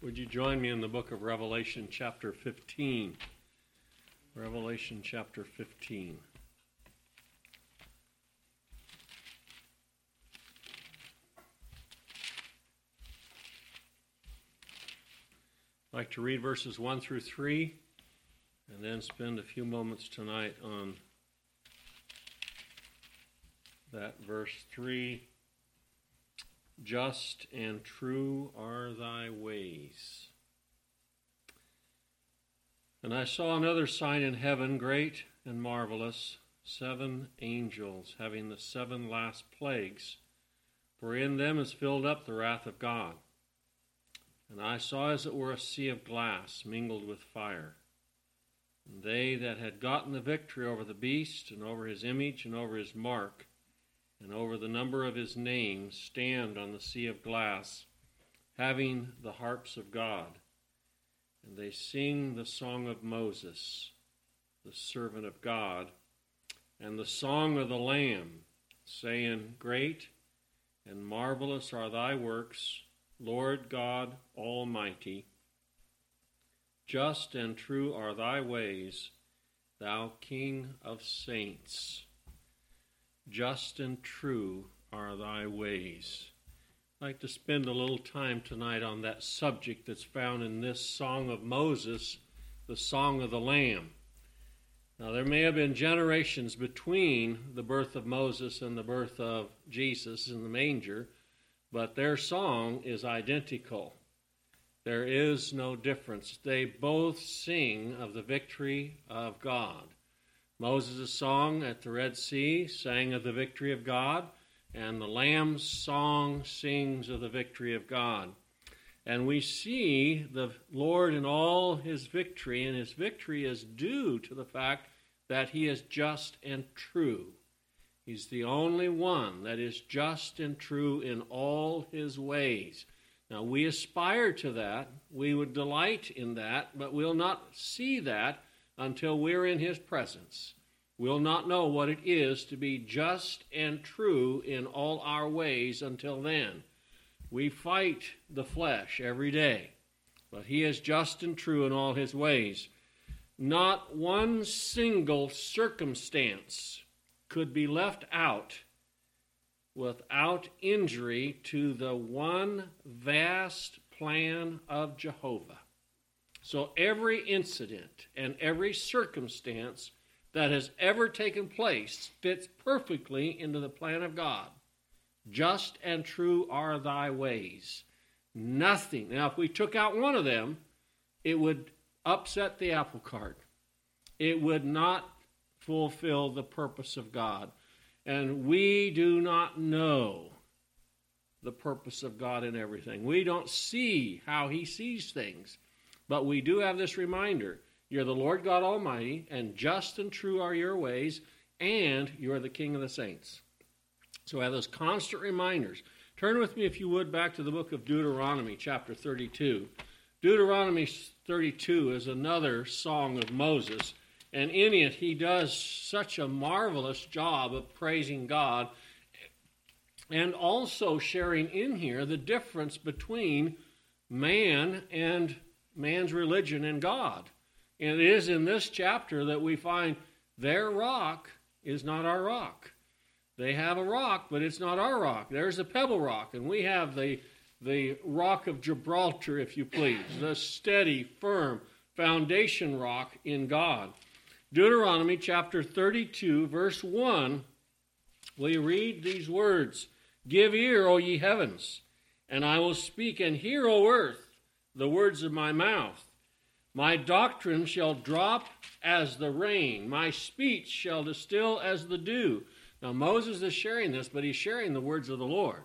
Would you join me in the book of Revelation, chapter 15? Revelation, chapter 15. I'd like to read verses 1 through 3 and then spend a few moments tonight on that verse 3 Just and true are thy ways. And I saw another sign in heaven, great and marvelous, seven angels having the seven last plagues, for in them is filled up the wrath of God. And I saw as it were a sea of glass mingled with fire. And they that had gotten the victory over the beast, and over his image, and over his mark, and over the number of his name, stand on the sea of glass, having the harps of God. And they sing the song of Moses, the servant of God, and the song of the Lamb, saying, Great and marvelous are thy works Lord God Almighty. Just and true are thy ways, thou King of saints. Just and true are thy ways. I'd like to spend a little time tonight on that subject that's found in this Song of Moses, the Song of the Lamb. Now, there may have been generations between the birth of Moses and the birth of Jesus in the manger but their song is identical. There is no difference. They both sing of the victory of God. Moses' song at the Red Sea sang of the victory of God, and the Lamb's song sings of the victory of God. And we see the Lord in all his victory, and his victory is due to the fact that he is just and true. He's the only one that is just and true in all his ways. Now, we aspire to that. We would delight in that, but we'll not see that until we're in his presence. We'll not know what it is to be just and true in all our ways until then. We fight the flesh every day, but he is just and true in all his ways. Not one single circumstance could be left out without injury to the one vast plan of Jehovah. So every incident and every circumstance that has ever taken place fits perfectly into the plan of God. Just and true are thy ways. Nothing. Now, if we took out one of them, it would upset the apple cart. It would not fulfill the purpose of God. And we do not know the purpose of God in everything. We don't see how He sees things. But we do have this reminder you're the Lord God Almighty, and just and true are your ways, and you're the King of the saints. So I have those constant reminders. Turn with me, if you would, back to the book of Deuteronomy, chapter 32. Deuteronomy 32 is another song of Moses. And in it, he does such a marvelous job of praising God and also sharing in here the difference between man and man's religion and God. And it is in this chapter that we find their rock is not our rock. They have a rock, but it's not our rock. There's a pebble rock, and we have the, the rock of Gibraltar, if you please, the steady, firm foundation rock in God. Deuteronomy chapter 32, verse 1, we read these words Give ear, O ye heavens, and I will speak, and hear, O earth, the words of my mouth. My doctrine shall drop as the rain, my speech shall distill as the dew. Now, Moses is sharing this, but he's sharing the words of the Lord.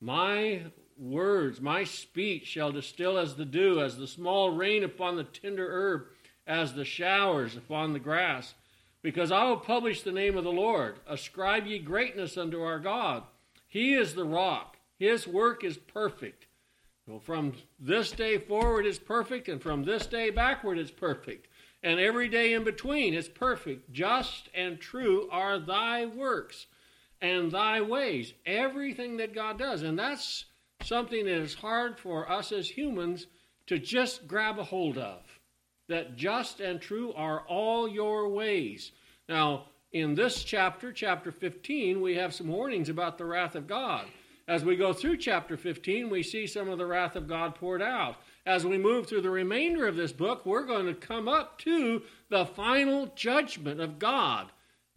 My words, my speech shall distill as the dew, as the small rain upon the tender herb as the showers upon the grass. Because I will publish the name of the Lord. Ascribe ye greatness unto our God. He is the rock, His work is perfect. Well, from this day forward is perfect, and from this day backward is perfect. And every day in between is perfect. Just and true are thy works and thy ways. Everything that God does. And that's something that is hard for us as humans to just grab a hold of. That just and true are all your ways. Now, in this chapter, chapter 15, we have some warnings about the wrath of God. As we go through chapter 15, we see some of the wrath of God poured out. As we move through the remainder of this book, we're going to come up to the final judgment of God.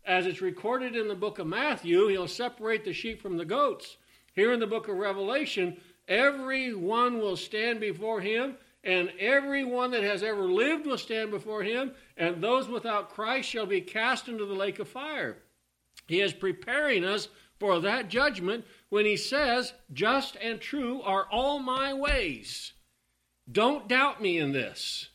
As it's recorded in the book of Matthew, he'll separate the sheep from the goats. Here in the book of Revelation, everyone will stand before him, and everyone that has ever lived will stand before him, and those without Christ shall be cast into the lake of fire. He is preparing us for that judgment when he says, Just and true are all my ways. Don't doubt me in this.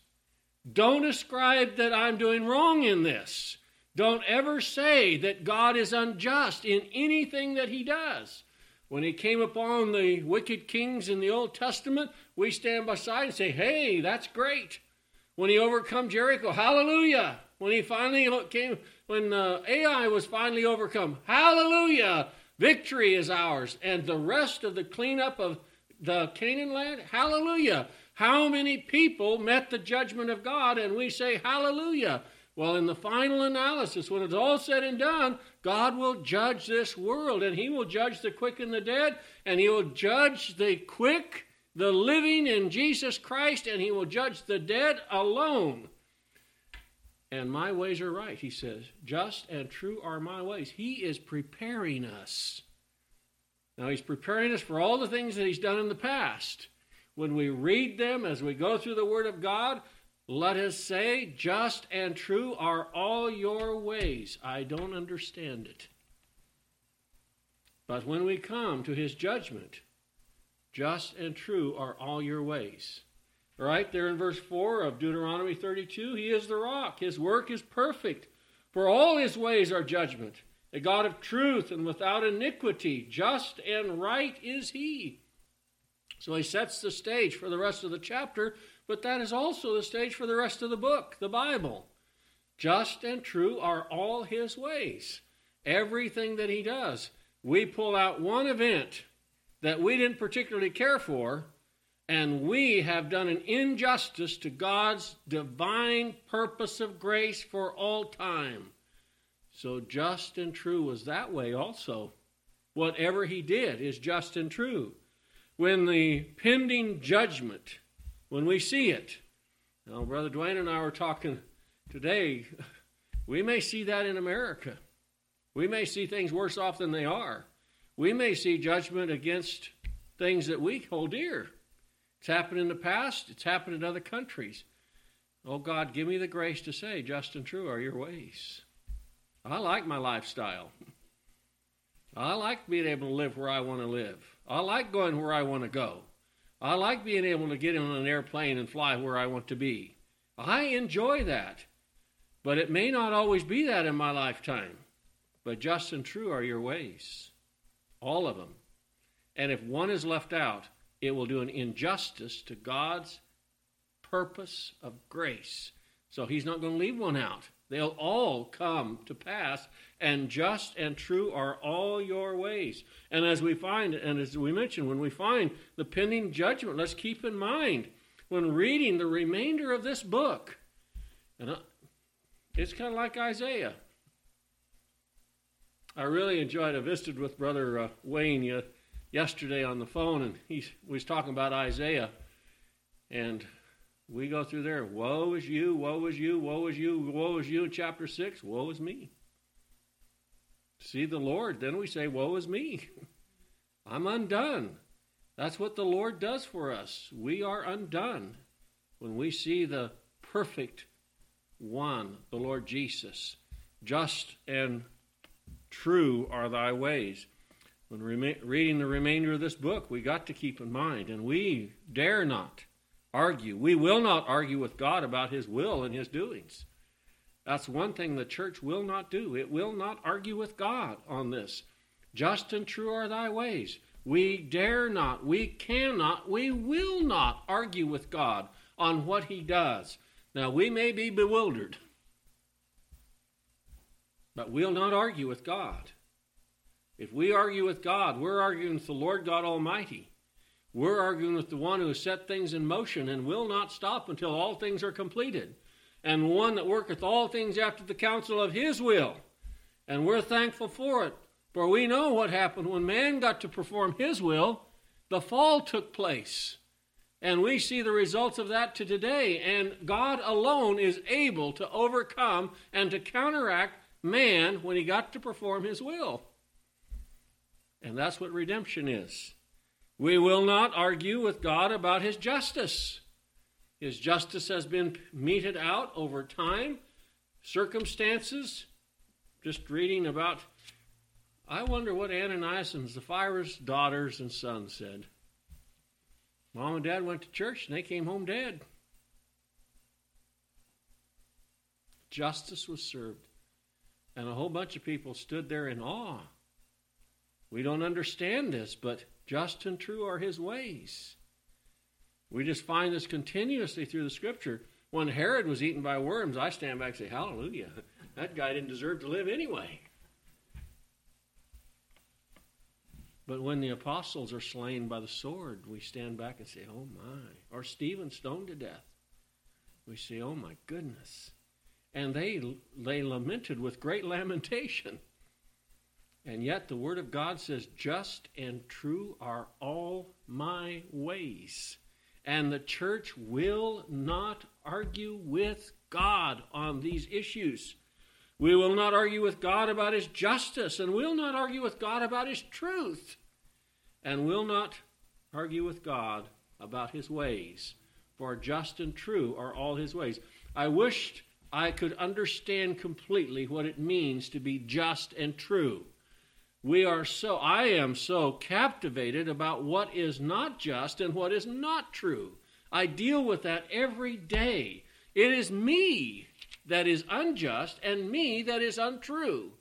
Don't ascribe that I'm doing wrong in this. Don't ever say that God is unjust in anything that he does. When he came upon the wicked kings in the Old Testament, we stand beside and say, Hey, that's great. When he overcome Jericho, hallelujah. When he finally came, when uh, Ai was finally overcome, hallelujah. Victory is ours. And the rest of the cleanup of the Canaan land, hallelujah. How many people met the judgment of God and we say hallelujah? Well, in the final analysis, when it's all said and done, God will judge this world and He will judge the quick and the dead, and He will judge the quick, the living in Jesus Christ, and He will judge the dead alone. And my ways are right, He says. Just and true are my ways. He is preparing us. Now, He's preparing us for all the things that He's done in the past. When we read them as we go through the Word of God, let us say, Just and true are all your ways. I don't understand it. But when we come to his judgment, just and true are all your ways. Right there in verse 4 of Deuteronomy 32, he is the rock. His work is perfect. For all his ways are judgment. A God of truth and without iniquity, just and right is he. So he sets the stage for the rest of the chapter but that is also the stage for the rest of the book, the Bible. Just and true are all his ways. Everything that he does. We pull out one event that we didn't particularly care for, and we have done an injustice to God's divine purpose of grace for all time. So just and true was that way also. Whatever he did is just and true. When the pending judgment when we see it. Now, Brother Dwayne and I were talking today. We may see that in America. We may see things worse off than they are. We may see judgment against things that we hold dear. It's happened in the past, it's happened in other countries. Oh God, give me the grace to say, just and true are your ways. I like my lifestyle. I like being able to live where I want to live. I like going where I want to go. I like being able to get on an airplane and fly where I want to be. I enjoy that. But it may not always be that in my lifetime. But just and true are your ways. All of them. And if one is left out, it will do an injustice to God's purpose of grace. So he's not going to leave one out. They'll all come to pass, and just and true are all your ways. And as we find, and as we mentioned, when we find the pending judgment, let's keep in mind when reading the remainder of this book, and it's kind of like Isaiah. I really enjoyed. I visited with Brother uh, Wayne yesterday on the phone, and he was talking about Isaiah, and we go through there. Woe is you, woe is you, woe is you, woe is you in chapter 6. Woe is me. See the Lord, then we say, Woe is me. I'm undone. That's what the Lord does for us. We are undone when we see the perfect one, the Lord Jesus. Just and true are thy ways. When reading the remainder of this book, we got to keep in mind, and we dare not argue. We will not argue with God about His will and His doings. That's one thing the church will not do. It will not argue with God on this. Just and true are thy ways. We dare not, we cannot, we will not argue with God on what He does. Now, we may be bewildered, but we'll not argue with God. If we argue with God, we're arguing with the Lord God Almighty. We're arguing with the one who has set things in motion and will not stop until all things are completed, and one that worketh all things after the counsel of his will. And we're thankful for it, for we know what happened when man got to perform his will. The fall took place. And we see the results of that to today. And God alone is able to overcome and to counteract man when he got to perform his will. And that's what redemption is. We will not argue with God about his justice. His justice has been meted out over time, circumstances. Just reading about, I wonder what Ananias and Sapphira's daughters and sons said. Mom and dad went to church and they came home dead. Justice was served. And a whole bunch of people stood there in awe. We don't understand this, but just and true are his ways. We just find this continuously through the scripture. When Herod was eaten by worms, I stand back and say, Hallelujah. That guy didn't deserve to live anyway. But when the apostles are slain by the sword, we stand back and say, Oh my. Or Stephen stoned to death. We say, Oh my goodness. And they, they lamented with great lamentation. And yet the Word of God says, Just and true are all my ways. And the church will not argue with God on these issues. We will not argue with God about His justice, and we'll not argue with God about His truth, and we'll not argue with God about His ways. For just and true are all His ways. I wished I could understand completely what it means to be just and true we are so, I am so captivated about what is not just and what is not true. I deal with that every day. It is me that is unjust and me that is untrue.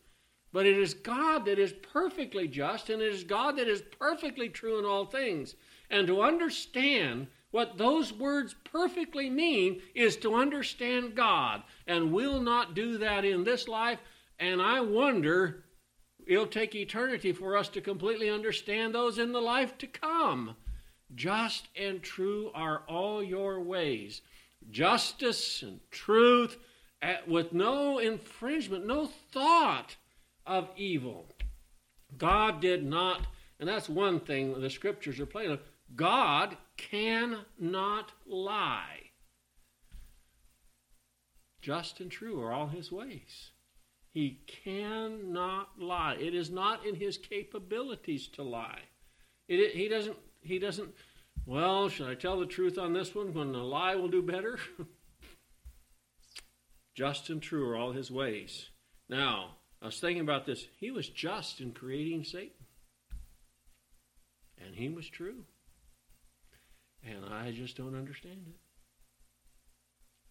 But it is God that is perfectly just and it is God that is perfectly true in all things. And to understand what those words perfectly mean is to understand God. And we'll not do that in this life. And I wonder It'll take eternity for us to completely understand those in the life to come. Just and true are all your ways. Justice and truth with no infringement, no thought of evil. God did not, and that's one thing the scriptures are plain of. God cannot lie. Just and true are all his ways. He cannot lie. It is not in his capabilities to lie. It, he doesn't. He doesn't. Well, should I tell the truth on this one when a lie will do better? just and true are all his ways. Now, I was thinking about this. He was just in creating Satan, and he was true. And I just don't understand it.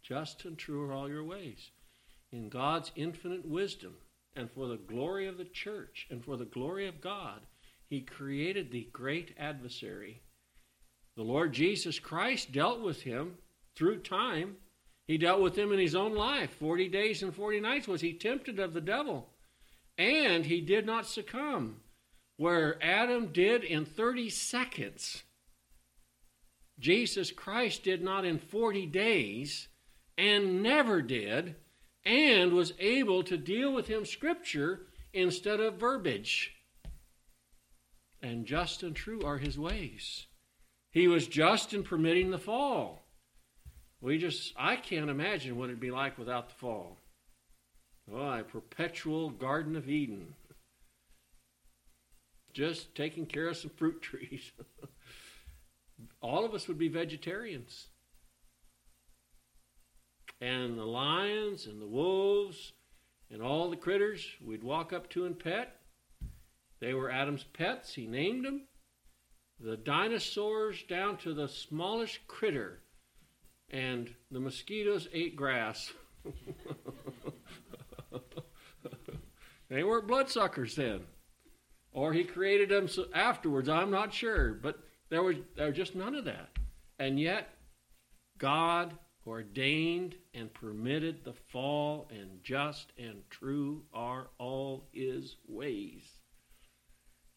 Just and true are all your ways in God's infinite wisdom and for the glory of the church and for the glory of God, He created the great adversary. The Lord Jesus Christ dealt with him through time. He dealt with him in his own life. Forty days and forty nights was he tempted of the devil. And he did not succumb. Where Adam did in 30 seconds, Jesus Christ did not in 40 days and never did and was able to deal with him scripture instead of verbiage. And just and true are his ways. He was just in permitting the fall. We just, I can't imagine what it'd be like without the fall. Oh, a perpetual Garden of Eden. Just taking care of some fruit trees. All of us would be vegetarians and the lions and the wolves and all the critters we'd walk up to and pet. They were Adam's pets. He named them. The dinosaurs down to the smallest critter. And the mosquitoes ate grass. they weren't bloodsuckers then. Or he created them afterwards, I'm not sure. But there was, there was just none of that. And yet, God ordained and permitted the fall, and just and true are all his ways.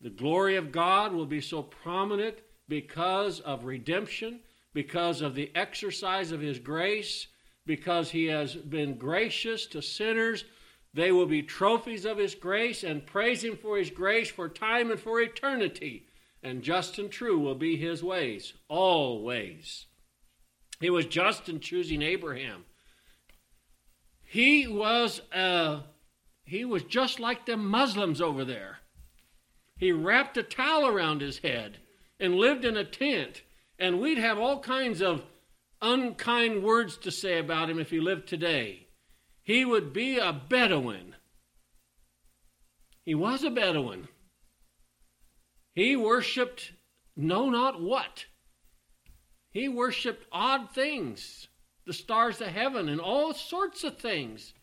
The glory of God will be so prominent because of redemption, because of the exercise of His grace, because He has been gracious to sinners. They will be trophies of His grace and praise Him for His grace for time and for eternity. And just and true will be His ways, always. He was just in choosing Abraham. He was uh, he was just like the Muslims over there. He wrapped a towel around his head and lived in a tent, and we'd have all kinds of unkind words to say about him if he lived today. He would be a Bedouin. He was a Bedouin. He worshiped know not what. He worshiped odd things, the stars of heaven, and all sorts of things.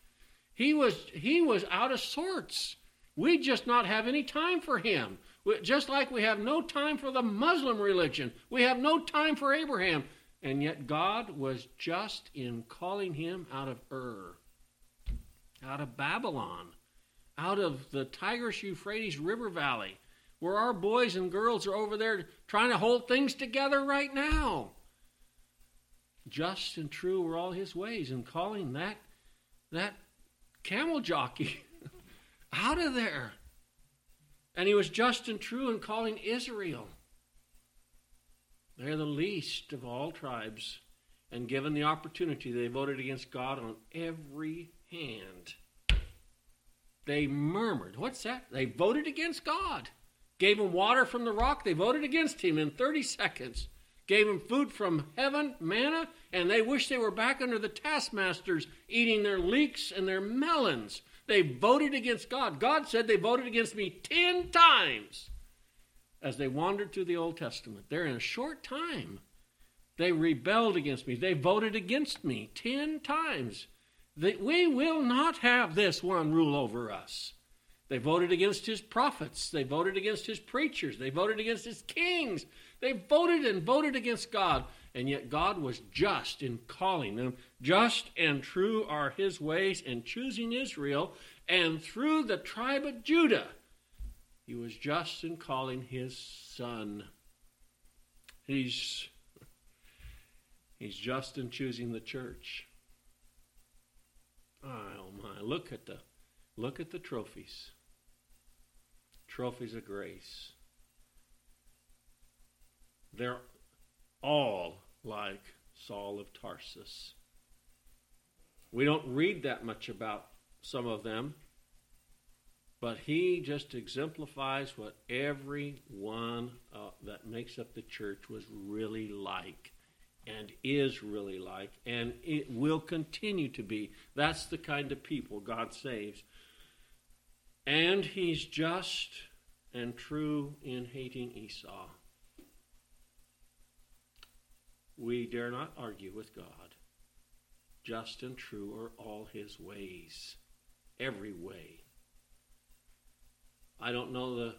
He was he was out of sorts. We just not have any time for him. Just like we have no time for the Muslim religion, we have no time for Abraham. And yet God was just in calling him out of Ur, out of Babylon, out of the Tigris Euphrates River Valley, where our boys and girls are over there trying to hold things together right now just and true were all his ways, and calling that that camel jockey out of there. And he was just and true in calling Israel. They're the least of all tribes. And given the opportunity, they voted against God on every hand. They murmured. What's that? They voted against God. Gave him water from the rock. They voted against him in 30 seconds gave them food from heaven, manna, and they wish they were back under the taskmasters eating their leeks and their melons. They voted against God. God said they voted against me 10 times as they wandered through the Old Testament. There in a short time, they rebelled against me. They voted against me 10 times. We will not have this one rule over us. They voted against his prophets. They voted against his preachers. They voted against his kings. They voted and voted against God, and yet God was just in calling them. Just and true are his ways in choosing Israel, and through the tribe of Judah, he was just in calling his son. He's, he's just in choosing the church. Oh my, look at the look at the trophies. Trophies of grace. They're all like Saul of Tarsus. We don't read that much about some of them, but he just exemplifies what every one uh, that makes up the church was really like and is really like, and it will continue to be. That's the kind of people God saves. And he's just and true in hating Esau. We dare not argue with God. Just and true are all his ways, every way. I don't know the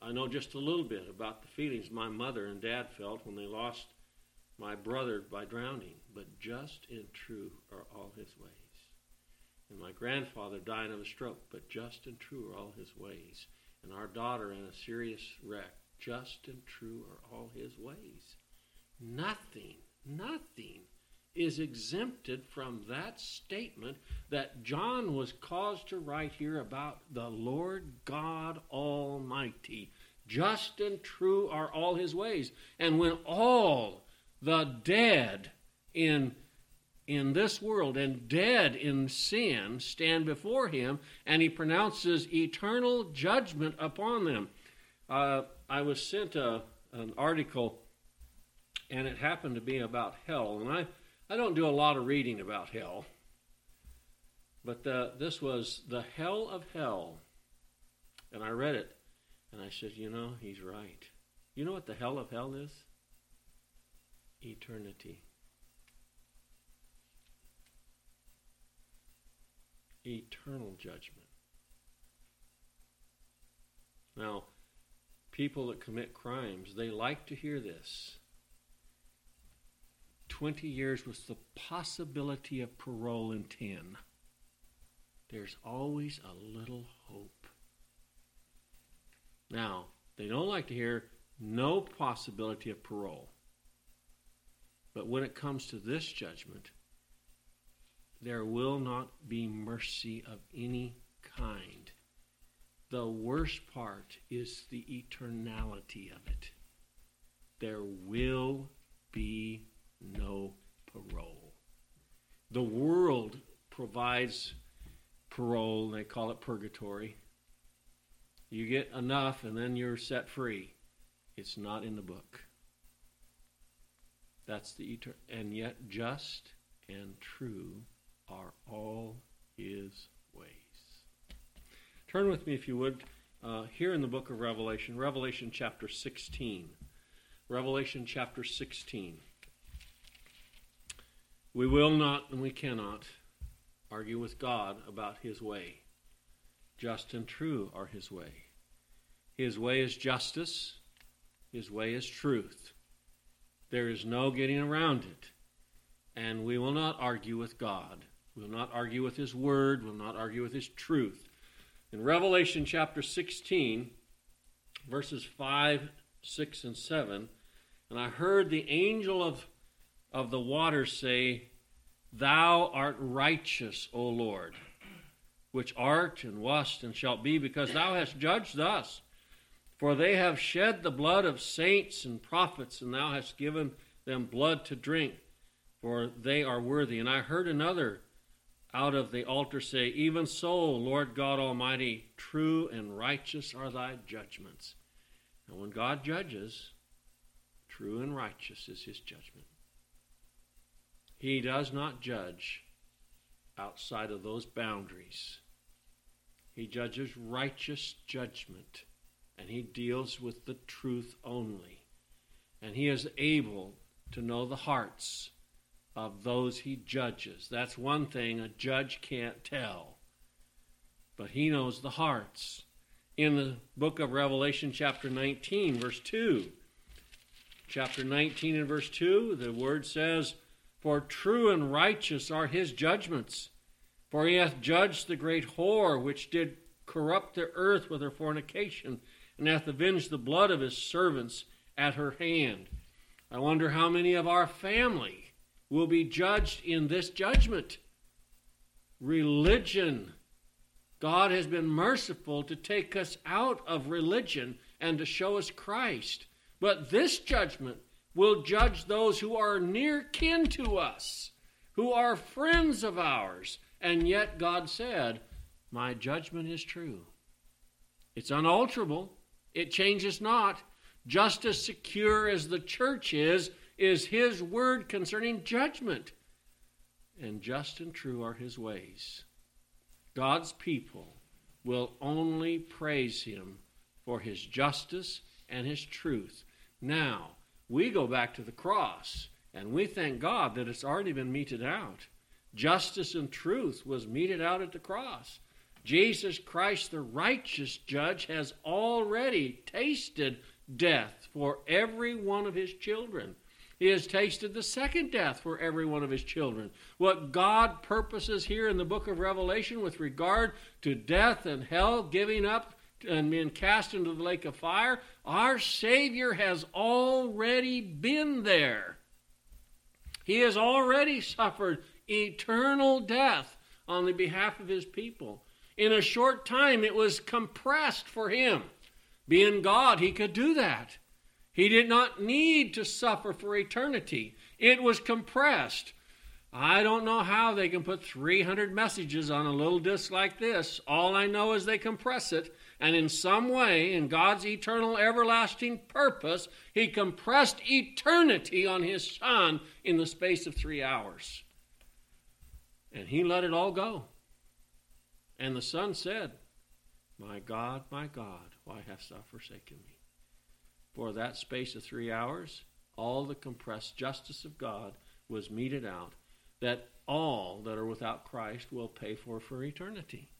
I know just a little bit about the feelings my mother and dad felt when they lost my brother by drowning, but just and true are all his ways. And my grandfather dying of a stroke, but just and true are all his ways. And our daughter in a serious wreck, just and true are all his ways. Nothing, nothing is exempted from that statement that John was caused to write here about the Lord God Almighty. Just and true are all his ways. And when all the dead in in this world and dead in sin stand before him, and he pronounces eternal judgment upon them. Uh, I was sent a, an article and it happened to be about hell. And I, I don't do a lot of reading about hell, but the, this was the hell of hell. And I read it, and I said, you know, he's right. You know what the hell of hell is? Eternity. Eternal judgment. Now, people that commit crimes, they like to hear this. 20 years with the possibility of parole in 10. There's always a little hope. Now, they don't like to hear no possibility of parole. But when it comes to this judgment, there will not be mercy of any kind. The worst part is the eternality of it. There will be no parole. The world provides parole, they call it purgatory. You get enough and then you're set free. It's not in the book. That's the eternal. And yet, just and true are all his ways. Turn with me, if you would, uh, here in the book of Revelation, Revelation chapter 16. Revelation chapter 16. We will not and we cannot argue with God about his way. Just and true are his way. His way is justice, his way is truth. There is no getting around it. And we will not argue with God. We will not argue with his word, we will not argue with his truth. In Revelation chapter 16, verses 5, 6, and 7, and I heard the angel of, of the waters say, Thou art righteous, O Lord, which art and wast and shalt be, because thou hast judged thus. For they have shed the blood of saints and prophets, and thou hast given them blood to drink, for they are worthy. And I heard another out of the altar say, Even so, Lord God Almighty, true and righteous are thy judgments. And when God judges, true and righteous is his judgment. He does not judge outside of those boundaries. He judges righteous judgment, and he deals with the truth only. And he is able to know the hearts of those he judges. That's one thing a judge can't tell, but he knows the hearts. In the book of Revelation, chapter 19, verse 2, chapter 19 and verse 2, the word says, for true and righteous are his judgments. For he hath judged the great whore which did corrupt the earth with her fornication, and hath avenged the blood of his servants at her hand. I wonder how many of our family will be judged in this judgment. Religion. God has been merciful to take us out of religion and to show us Christ. But this judgment will judge those who are near kin to us, who are friends of ours. And yet God said, My judgment is true. It's unalterable, it changes not. Just as secure as the church is, is His word concerning judgment. And just and true are His ways. God's people will only praise Him for His justice and His truth. Now, we go back to the cross and we thank God that it's already been meted out. Justice and truth was meted out at the cross. Jesus Christ, the righteous judge, has already tasted death for every one of his children. He has tasted the second death for every one of his children. What God purposes here in the book of Revelation with regard to death and hell, giving up and being cast into the lake of fire, our Savior has already been there. He has already suffered eternal death on the behalf of his people. In a short time, it was compressed for him. Being God, he could do that. He did not need to suffer for eternity. It was compressed. I don't know how they can put 300 messages on a little disc like this. All I know is they compress it and in some way, in God's eternal, everlasting purpose, He compressed eternity on His Son in the space of three hours. And He let it all go. And the Son said, My God, my God, why hast thou forsaken me? For that space of three hours, all the compressed justice of God was meted out, that all that are without Christ will pay for for eternity.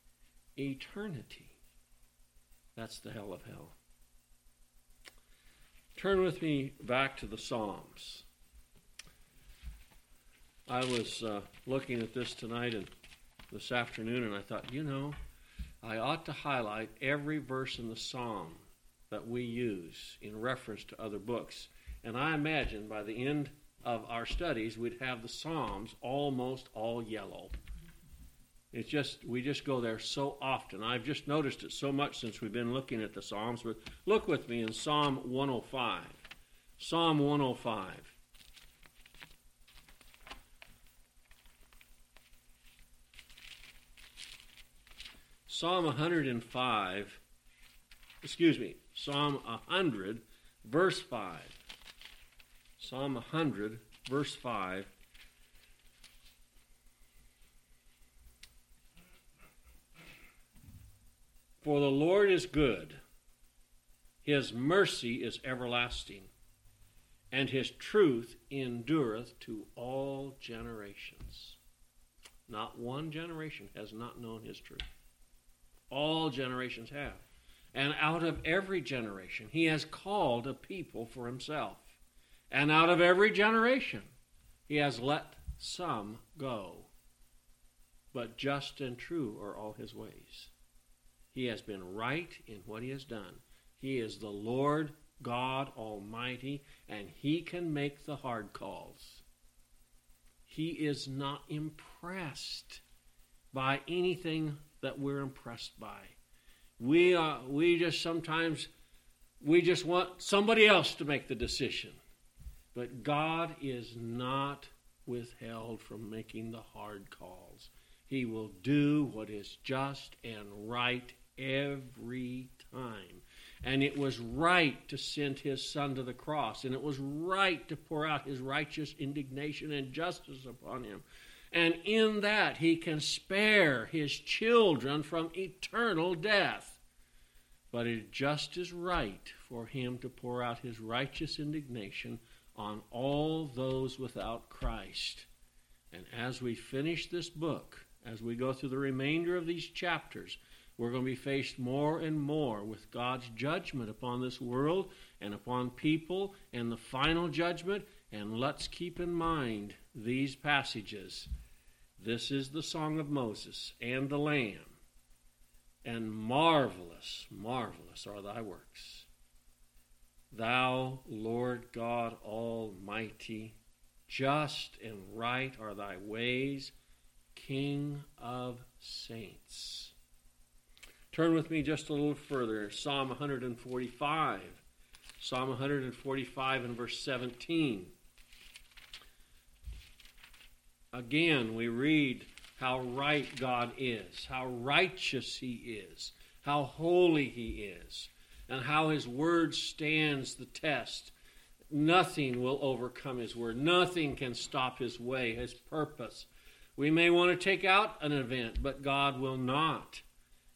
Eternity. That's the hell of hell. Turn with me back to the Psalms. I was uh, looking at this tonight and this afternoon, and I thought, you know, I ought to highlight every verse in the Psalm that we use in reference to other books. And I imagine by the end of our studies, we'd have the Psalms almost all yellow. It's just we just go there so often. I've just noticed it so much since we've been looking at the Psalms. But look with me in Psalm 105. Psalm 105. Psalm 105, excuse me, Psalm 100, verse 5. Psalm 100, verse 5. For the Lord is good, his mercy is everlasting, and his truth endureth to all generations. Not one generation has not known his truth. All generations have. And out of every generation, he has called a people for himself. And out of every generation, he has let some go. But just and true are all his ways. He has been right in what he has done. He is the Lord God Almighty, and he can make the hard calls. He is not impressed by anything that we're impressed by. We are we just sometimes we just want somebody else to make the decision. But God is not withheld from making the hard calls. He will do what is just and right every time. And it was right to send his son to the cross, and it was right to pour out his righteous indignation and justice upon him. And in that, he can spare his children from eternal death. But it just as right for him to pour out his righteous indignation on all those without Christ. And as we finish this book, as we go through the remainder of these chapters, we're going to be faced more and more with God's judgment upon this world and upon people and the final judgment. And let's keep in mind these passages. This is the Song of Moses and the Lamb. And marvelous, marvelous are thy works. Thou, Lord God Almighty, just and right are thy ways, King of saints. Turn with me just a little further. Psalm 145. Psalm 145 and verse 17. Again, we read how right God is, how righteous He is, how holy He is, and how His word stands the test. Nothing will overcome His word, nothing can stop His way, His purpose. We may want to take out an event, but God will not.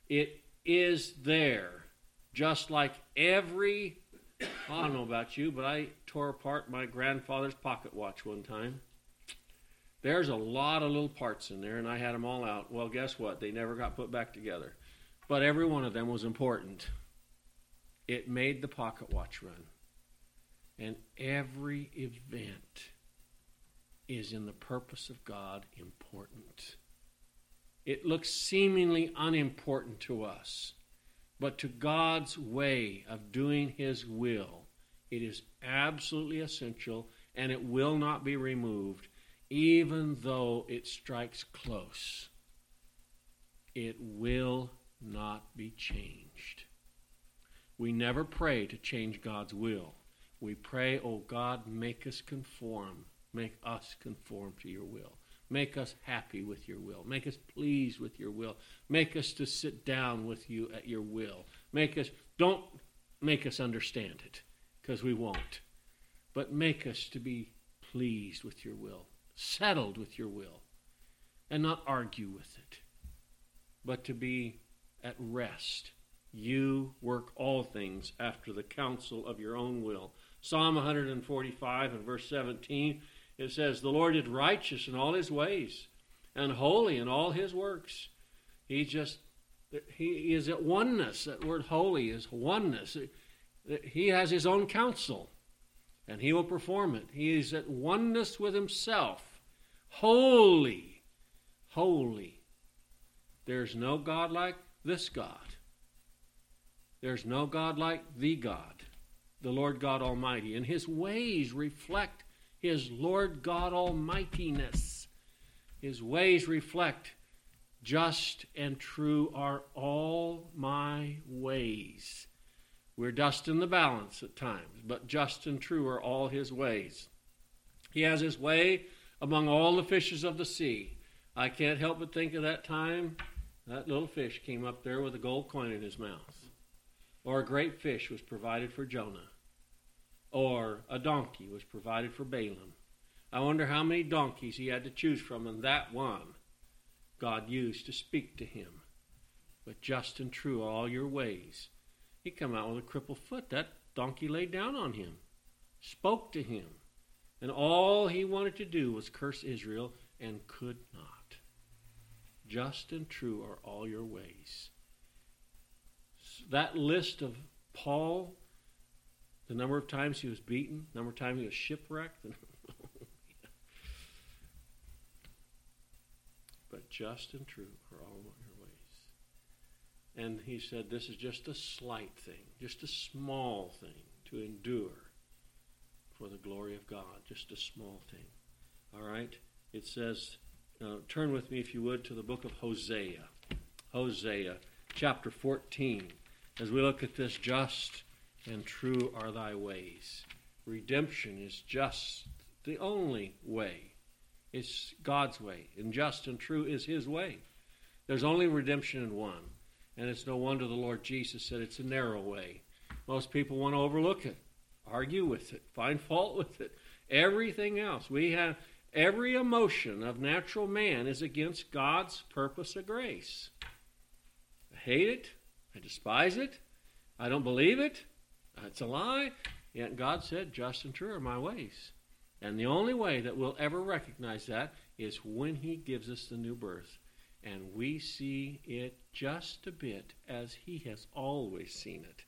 It is there. Just like every, I don't know about you, but I tore apart my grandfather's pocket watch one time. There's a lot of little parts in there, and I had them all out. Well, guess what? They never got put back together. But every one of them was important. It made the pocket watch run. And every event is in the purpose of God important. It looks seemingly unimportant to us, but to God's way of doing His will, it is absolutely essential and it will not be removed, even though it strikes close. It will not be changed. We never pray to change God's will. We pray, oh God, make us conform, make us conform to your will. Make us happy with your will. Make us pleased with your will. Make us to sit down with you at your will. Make us, don't make us understand it, because we won't. But make us to be pleased with your will, settled with your will, and not argue with it, but to be at rest. You work all things after the counsel of your own will. Psalm 145 and verse 17 it says, The Lord is righteous in all his ways and holy in all his works. He just, he is at oneness. That word holy is oneness. He has his own counsel and he will perform it. He is at oneness with himself. Holy, holy. There's no God like this God. There's no God like the God, the Lord God Almighty, and his ways reflect his Lord God Almightiness. His ways reflect just and true are all my ways. We're dust in the balance at times, but just and true are all his ways. He has his way among all the fishes of the sea. I can't help but think of that time that little fish came up there with a gold coin in his mouth. Or a great fish was provided for Jonah. Or a donkey was provided for Balaam. I wonder how many donkeys he had to choose from, and that one God used to speak to him. But just and true are all your ways. He come out with a crippled foot. That donkey laid down on him, spoke to him, and all he wanted to do was curse Israel and could not. Just and true are all your ways. That list of Paul, the number of times he was beaten, the number of times he was shipwrecked, but just and true are all your ways. and he said, This is just a slight thing, just a small thing to endure for the glory of God. Just a small thing. All right? It says, uh, turn with me, if you would, to the book of Hosea. Hosea, chapter 14. As we look at this, just and true are thy ways. Redemption is just the only way. It's God's way. And just and true is his way. There's only redemption in one. And it's no wonder the Lord Jesus said it's a narrow way. Most people want to overlook it, argue with it, find fault with it. Everything else. We have every emotion of natural man is against God's purpose of grace. I hate it. I despise it. I don't believe it. It's a lie. Yet God said, just and true are my ways. And the only way that we'll ever recognize that is when He gives us the new birth and we see it just a bit as he has always seen it,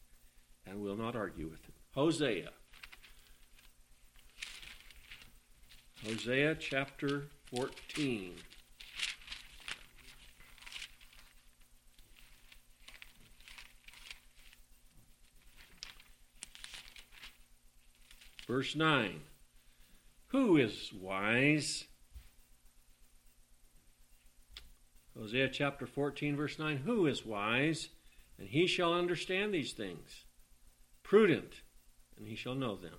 and will not argue with it. Hosea. Hosea chapter 14. Verse 9 Who is wise? Hosea chapter 14, verse 9 Who is wise? And he shall understand these things. Prudent, and he shall know them.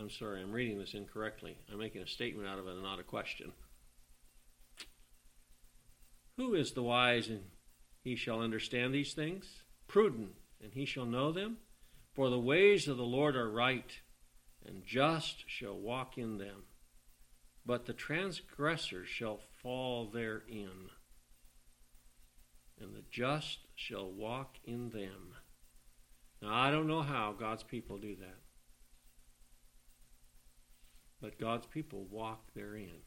I'm sorry, I'm reading this incorrectly. I'm making a statement out of it and not a question. Who is the wise, and he shall understand these things? Prudent, and he shall know them. For the ways of the Lord are right, and just shall walk in them but the transgressor shall fall therein, and the just shall walk in them. Now, I don't know how God's people do that, but God's people walk therein.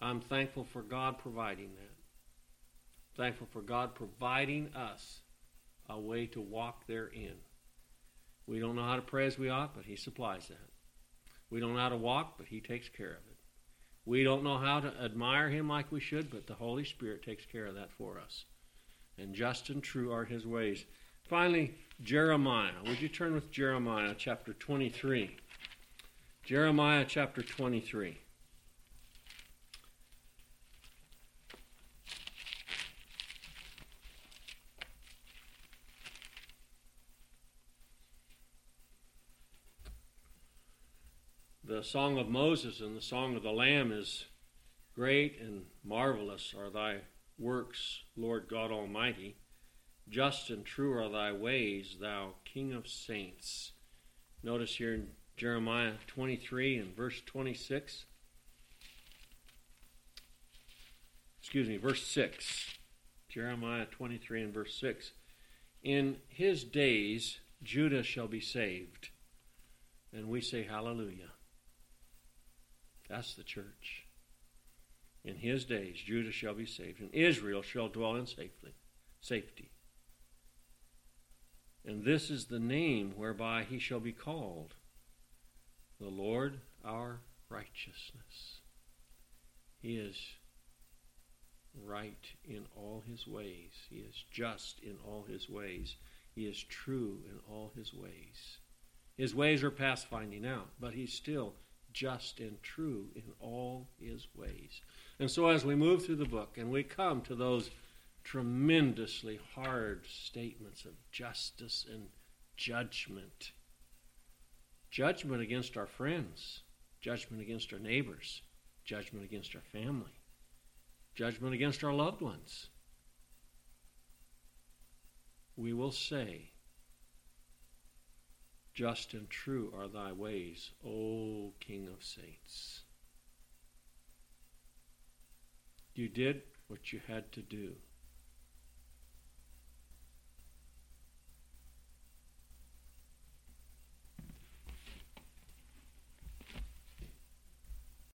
I'm thankful for God providing that. Thankful for God providing us a way to walk therein. We don't know how to pray as we ought, but He supplies that. We don't know how to walk, but He takes care of it. We don't know how to admire Him like we should, but the Holy Spirit takes care of that for us. And just and true are His ways. Finally, Jeremiah. Would you turn with Jeremiah chapter 23? Jeremiah chapter 23. Song of Moses and the song of the Lamb is great and marvelous are thy works, Lord God Almighty. Just and true are thy ways, thou King of saints. Notice here in Jeremiah 23 and verse 26. Excuse me, verse 6. Jeremiah 23 and verse 6. In his days Judah shall be saved. And we say hallelujah. That's the church. In his days, Judah shall be saved, and Israel shall dwell in safely, safety. And this is the name whereby he shall be called the Lord our righteousness. He is right in all his ways. He is just in all his ways. He is true in all his ways. His ways are past finding out, but he's still just and true in all his ways. And so, as we move through the book and we come to those tremendously hard statements of justice and judgment, judgment against our friends, judgment against our neighbors, judgment against our family, judgment against our loved ones, we will say, Just and true are thy ways, O King of saints. You did what you had to do.